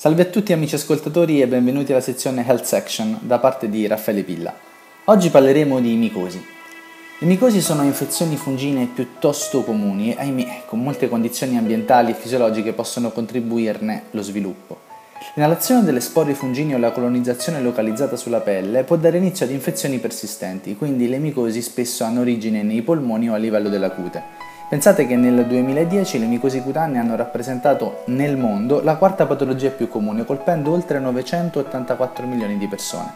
Salve a tutti amici ascoltatori e benvenuti alla sezione Health Section da parte di Raffaele Pilla. Oggi parleremo di micosi. Le micosi sono infezioni fungine piuttosto comuni e, ahimè, con molte condizioni ambientali e fisiologiche possono contribuirne lo sviluppo. L'inalazione delle spore fungine o la colonizzazione localizzata sulla pelle può dare inizio ad infezioni persistenti, quindi le micosi spesso hanno origine nei polmoni o a livello della cute. Pensate che nel 2010 le micosi cutanee hanno rappresentato nel mondo la quarta patologia più comune, colpendo oltre 984 milioni di persone.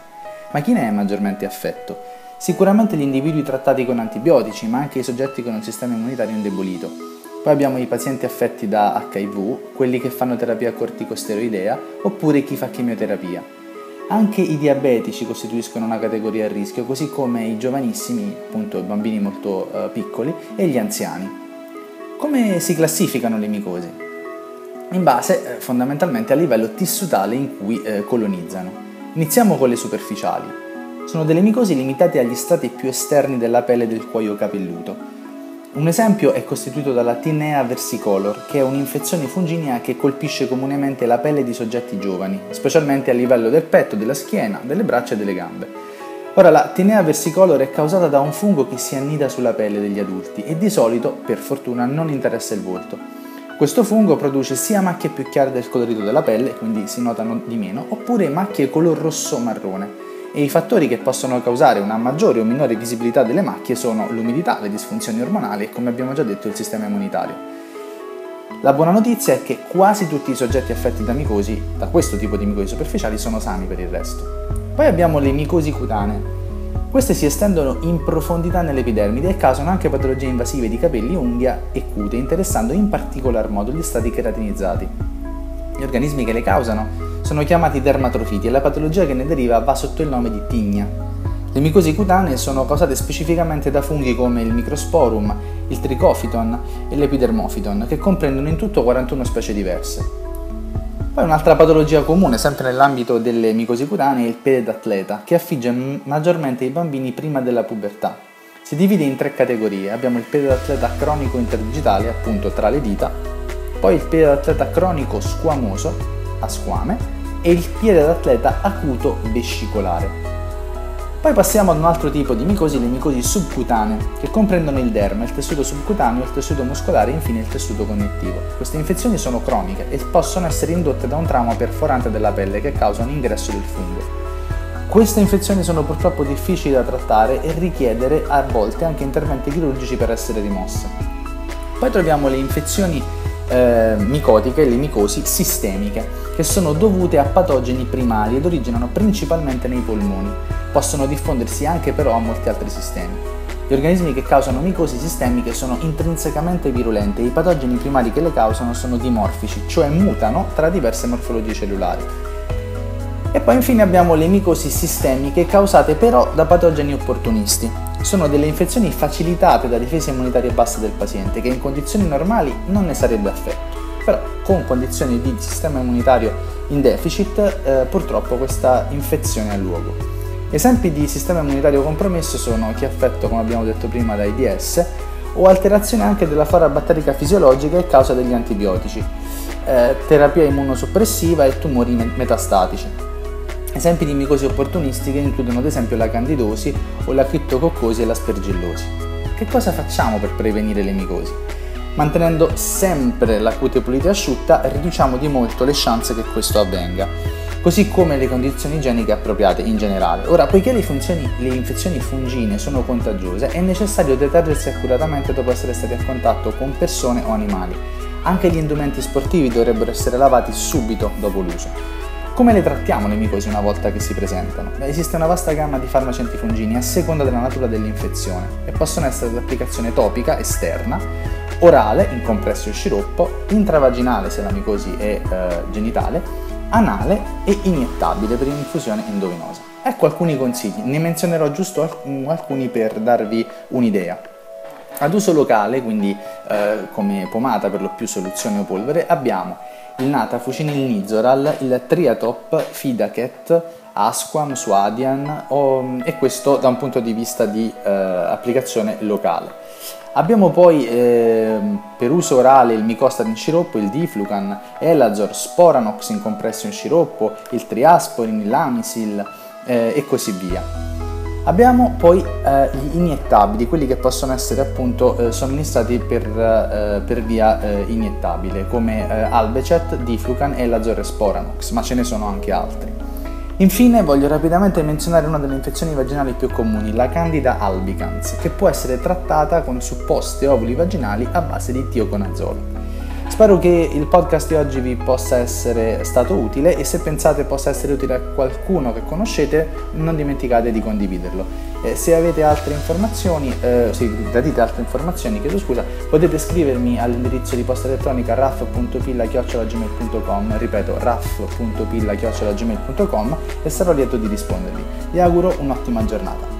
Ma chi ne è maggiormente affetto? Sicuramente gli individui trattati con antibiotici, ma anche i soggetti con un sistema immunitario indebolito. Poi abbiamo i pazienti affetti da HIV, quelli che fanno terapia corticosteroidea, oppure chi fa chemioterapia. Anche i diabetici costituiscono una categoria a rischio, così come i giovanissimi, appunto i bambini molto uh, piccoli, e gli anziani. Come si classificano le micosi? In base eh, fondamentalmente al livello tissutale in cui eh, colonizzano. Iniziamo con le superficiali. Sono delle micosi limitate agli strati più esterni della pelle del cuoio capelluto. Un esempio è costituito dalla Tinea versicolor, che è un'infezione funginea che colpisce comunemente la pelle di soggetti giovani, specialmente a livello del petto, della schiena, delle braccia e delle gambe. Ora la tinea versicolor è causata da un fungo che si annida sulla pelle degli adulti e di solito, per fortuna, non interessa il volto. Questo fungo produce sia macchie più chiare del colorito della pelle, quindi si notano di meno, oppure macchie color rosso-marrone. E i fattori che possono causare una maggiore o minore visibilità delle macchie sono l'umidità, le disfunzioni ormonali e, come abbiamo già detto, il sistema immunitario. La buona notizia è che quasi tutti i soggetti affetti da micosi, da questo tipo di micosi superficiali, sono sani per il resto. Poi abbiamo le micosi cutanee. Queste si estendono in profondità nell'epidermide e causano anche patologie invasive di capelli, unghia e cute, interessando in particolar modo gli stati keratinizzati. Gli organismi che le causano sono chiamati dermatrofiti e la patologia che ne deriva va sotto il nome di tigna. Le micosi cutanee sono causate specificamente da funghi come il microsporum, il trichophyton e l'epidermophyton, che comprendono in tutto 41 specie diverse. Poi un'altra patologia comune, sempre nell'ambito delle micosi cutanee, è il piede d'atleta, che affligge maggiormente i bambini prima della pubertà. Si divide in tre categorie. Abbiamo il piede d'atleta cronico interdigitale, appunto tra le dita, poi il piede d'atleta cronico squamoso, a squame, e il piede d'atleta acuto vescicolare. Poi passiamo ad un altro tipo di micosi, le micosi subcutanee, che comprendono il derma, il tessuto subcutaneo, il tessuto muscolare e infine il tessuto connettivo. Queste infezioni sono croniche e possono essere indotte da un trauma perforante della pelle che causa un ingresso del fungo. Queste infezioni sono purtroppo difficili da trattare e richiedere a volte anche interventi chirurgici per essere rimosse. Poi troviamo le infezioni eh, micotiche, le micosi sistemiche, che sono dovute a patogeni primari ed originano principalmente nei polmoni possono diffondersi anche però a molti altri sistemi. Gli organismi che causano micosi sistemiche sono intrinsecamente virulenti e i patogeni primari che le causano sono dimorfici, cioè mutano tra diverse morfologie cellulari. E poi infine abbiamo le micosi sistemiche causate però da patogeni opportunisti. Sono delle infezioni facilitate da difese immunitarie basse del paziente che in condizioni normali non ne sarebbe affetto. Però con condizioni di sistema immunitario in deficit eh, purtroppo questa infezione ha luogo. Esempi di sistema immunitario compromesso sono chi è affetto, come abbiamo detto prima, da AIDS o alterazione anche della flora batterica fisiologica a causa degli antibiotici, eh, terapia immunosoppressiva e tumori metastatici. Esempi di micosi opportunistiche includono ad esempio la candidosi o la criptococcosi e l'aspergillosi. Che cosa facciamo per prevenire le micosi? Mantenendo sempre la cute pulita e asciutta riduciamo di molto le chance che questo avvenga così come le condizioni igieniche appropriate in generale. Ora, poiché le, funzioni, le infezioni fungine sono contagiose, è necessario detergersi accuratamente dopo essere stati a contatto con persone o animali. Anche gli indumenti sportivi dovrebbero essere lavati subito dopo l'uso. Come le trattiamo le micosi una volta che si presentano? Esiste una vasta gamma di farmaci antifungini a seconda della natura dell'infezione e possono essere di applicazione topica esterna, orale in compresso o sciroppo, intravaginale se la micosi è eh, genitale anale e iniettabile per infusione endovenosa. Ecco alcuni consigli, ne menzionerò giusto alcuni per darvi un'idea. Ad uso locale, quindi eh, come pomata per lo più soluzione o polvere, abbiamo il Nata Fucinil Nizoral, il Triatop, Fidaket, Asquam, Suadian o, e questo da un punto di vista di eh, applicazione locale. Abbiamo poi eh, per uso orale il Micostat in sciroppo, il Diflucan, Elazor, Sporanox in compresso in sciroppo, il Triasporin, il Lamisil eh, e così via. Abbiamo poi eh, gli iniettabili, quelli che possono essere appunto eh, somministrati per, eh, per via eh, iniettabile, come eh, Albecet, Diflucan e Lazore Sporanox, ma ce ne sono anche altri. Infine voglio rapidamente menzionare una delle infezioni vaginali più comuni, la Candida albicans, che può essere trattata con supposte ovuli vaginali a base di tioconazolo. Spero che il podcast di oggi vi possa essere stato utile e se pensate possa essere utile a qualcuno che conoscete non dimenticate di condividerlo. Eh, se avete altre informazioni, eh, se gradite altre informazioni, chiedo scusa, potete scrivermi all'indirizzo di posta elettronica raff.pilla.gmail.com ripeto raff.pilla.gmail.com e sarò lieto di rispondervi. Vi auguro un'ottima giornata.